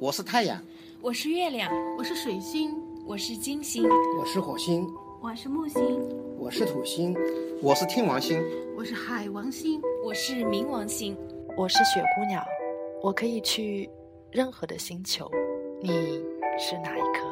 我是太阳，我是月亮，我是水星，我是金星，我是火星，我是木星，我是土星，我是天王星，我是海王星，我是冥王星，我是雪姑娘。我可以去任何的星球，你是哪一颗？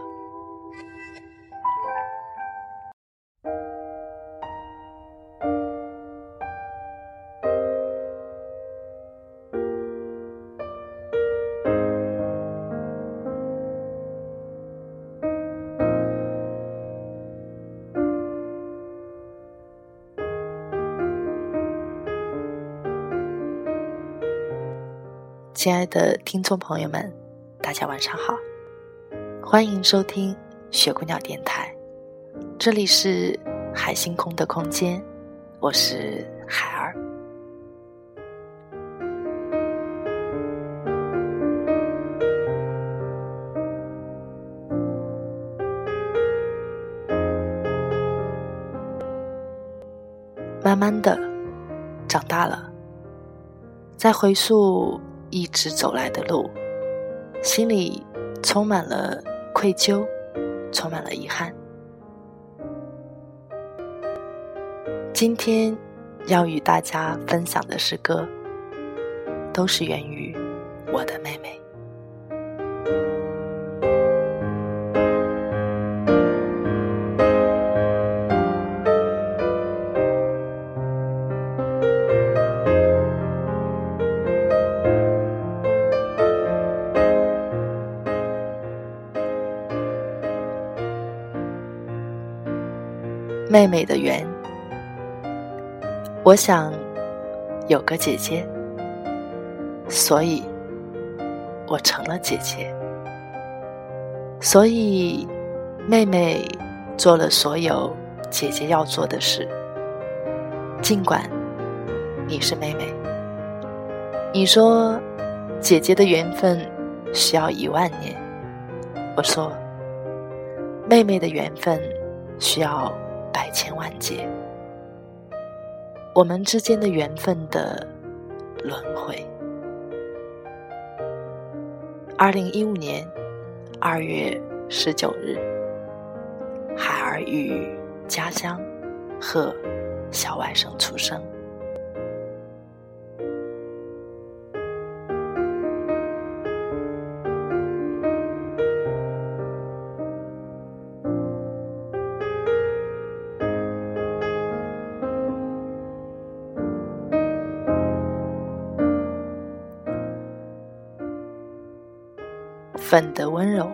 亲爱的听众朋友们，大家晚上好，欢迎收听雪姑娘电台，这里是海星空的空间，我是海儿。慢慢的长大了，在回溯。一直走来的路，心里充满了愧疚，充满了遗憾。今天要与大家分享的诗歌，都是源于我的妹妹。妹妹的缘，我想有个姐姐，所以我成了姐姐。所以妹妹做了所有姐姐要做的事。尽管你是妹妹，你说姐姐的缘分需要一万年，我说妹妹的缘分需要。百千万劫，我们之间的缘分的轮回。二零一五年二月十九日，海儿与家乡和小外甥出生。粉的温柔，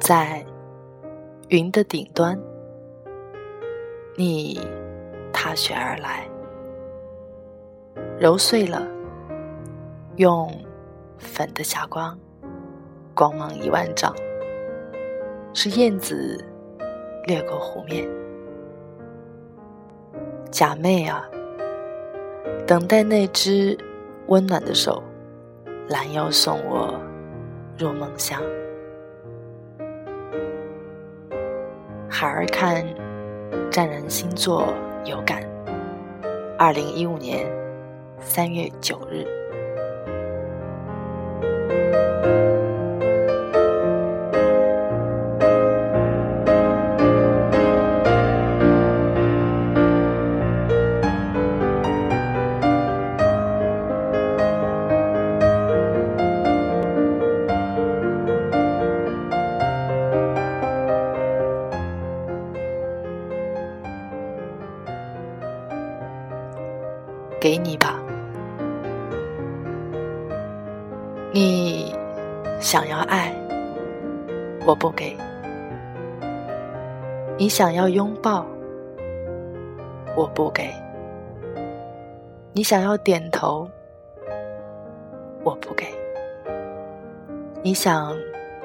在云的顶端，你踏雪而来，揉碎了，用粉的霞光，光芒一万丈，是燕子掠过湖面。假寐啊，等待那只温暖的手。拦腰送我入梦乡。孩儿看占人星座有感。二零一五年三月九日。给你吧，你想要爱，我不给；你想要拥抱，我不给；你想要点头，我不给；你想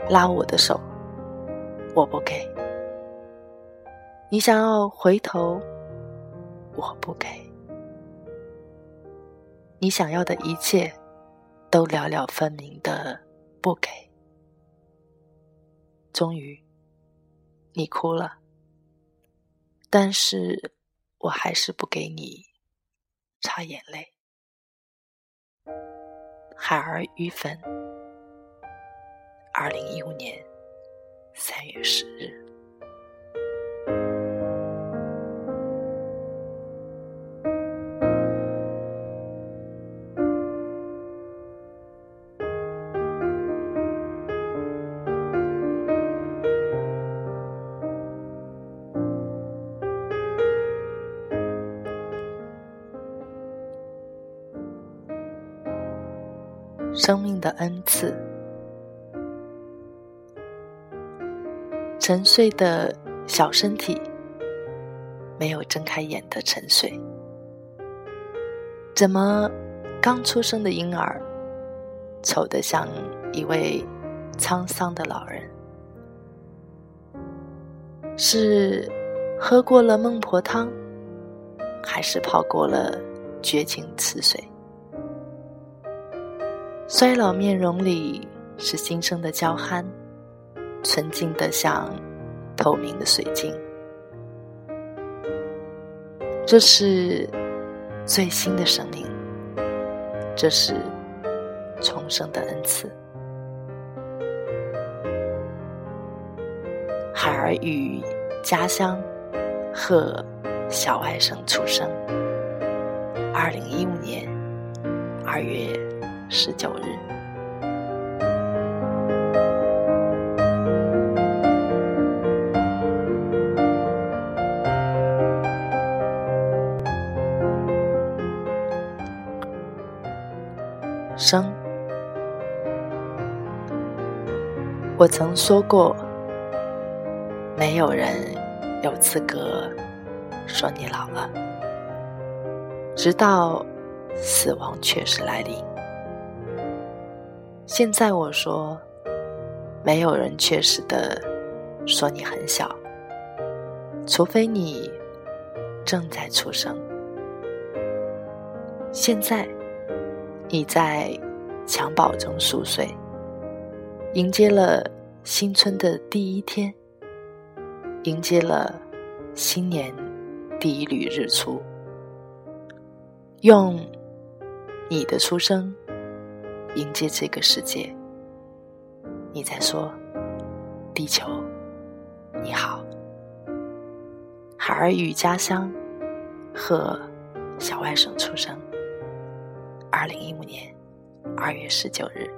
拉我的手，我不给；你想要回头，我不给。你想要的一切，都了了分明的不给。终于，你哭了，但是我还是不给你擦眼泪。海儿鱼粉，二零一五年三月十日。生命的恩赐，沉睡的小身体，没有睁开眼的沉睡，怎么刚出生的婴儿，丑得像一位沧桑的老人？是喝过了孟婆汤，还是泡过了绝情池水？衰老面容里是新生的娇憨，纯净的像透明的水晶。这是最新的生命，这是重生的恩赐。孩儿与家乡和小外甥出生，二零一五年二月。十九日，生。我曾说过，没有人有资格说你老了，直到死亡确实来临。现在我说，没有人确实的说你很小，除非你正在出生。现在你在襁褓中熟睡，迎接了新春的第一天，迎接了新年第一缕日出，用你的出生。迎接这个世界，你在说：“地球，你好。”孩儿与家乡，贺小外甥出生，二零一五年二月十九日。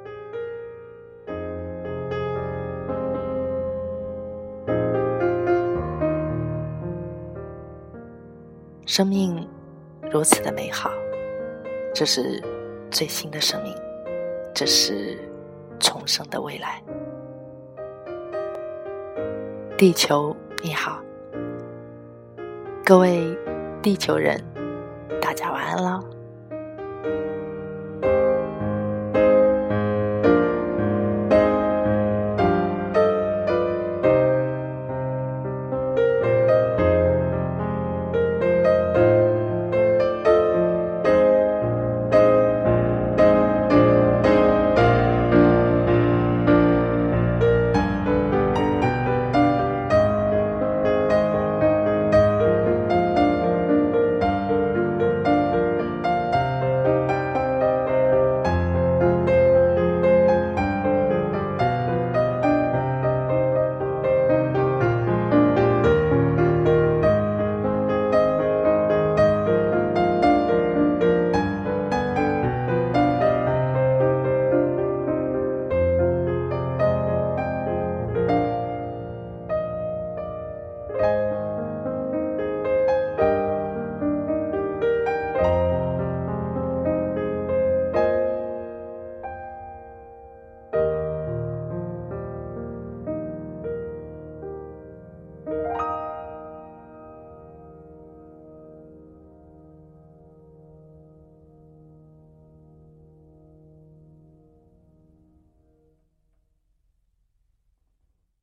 生命如此的美好，这是最新的生命。这是重生的未来。地球你好，各位地球人，大家晚安了。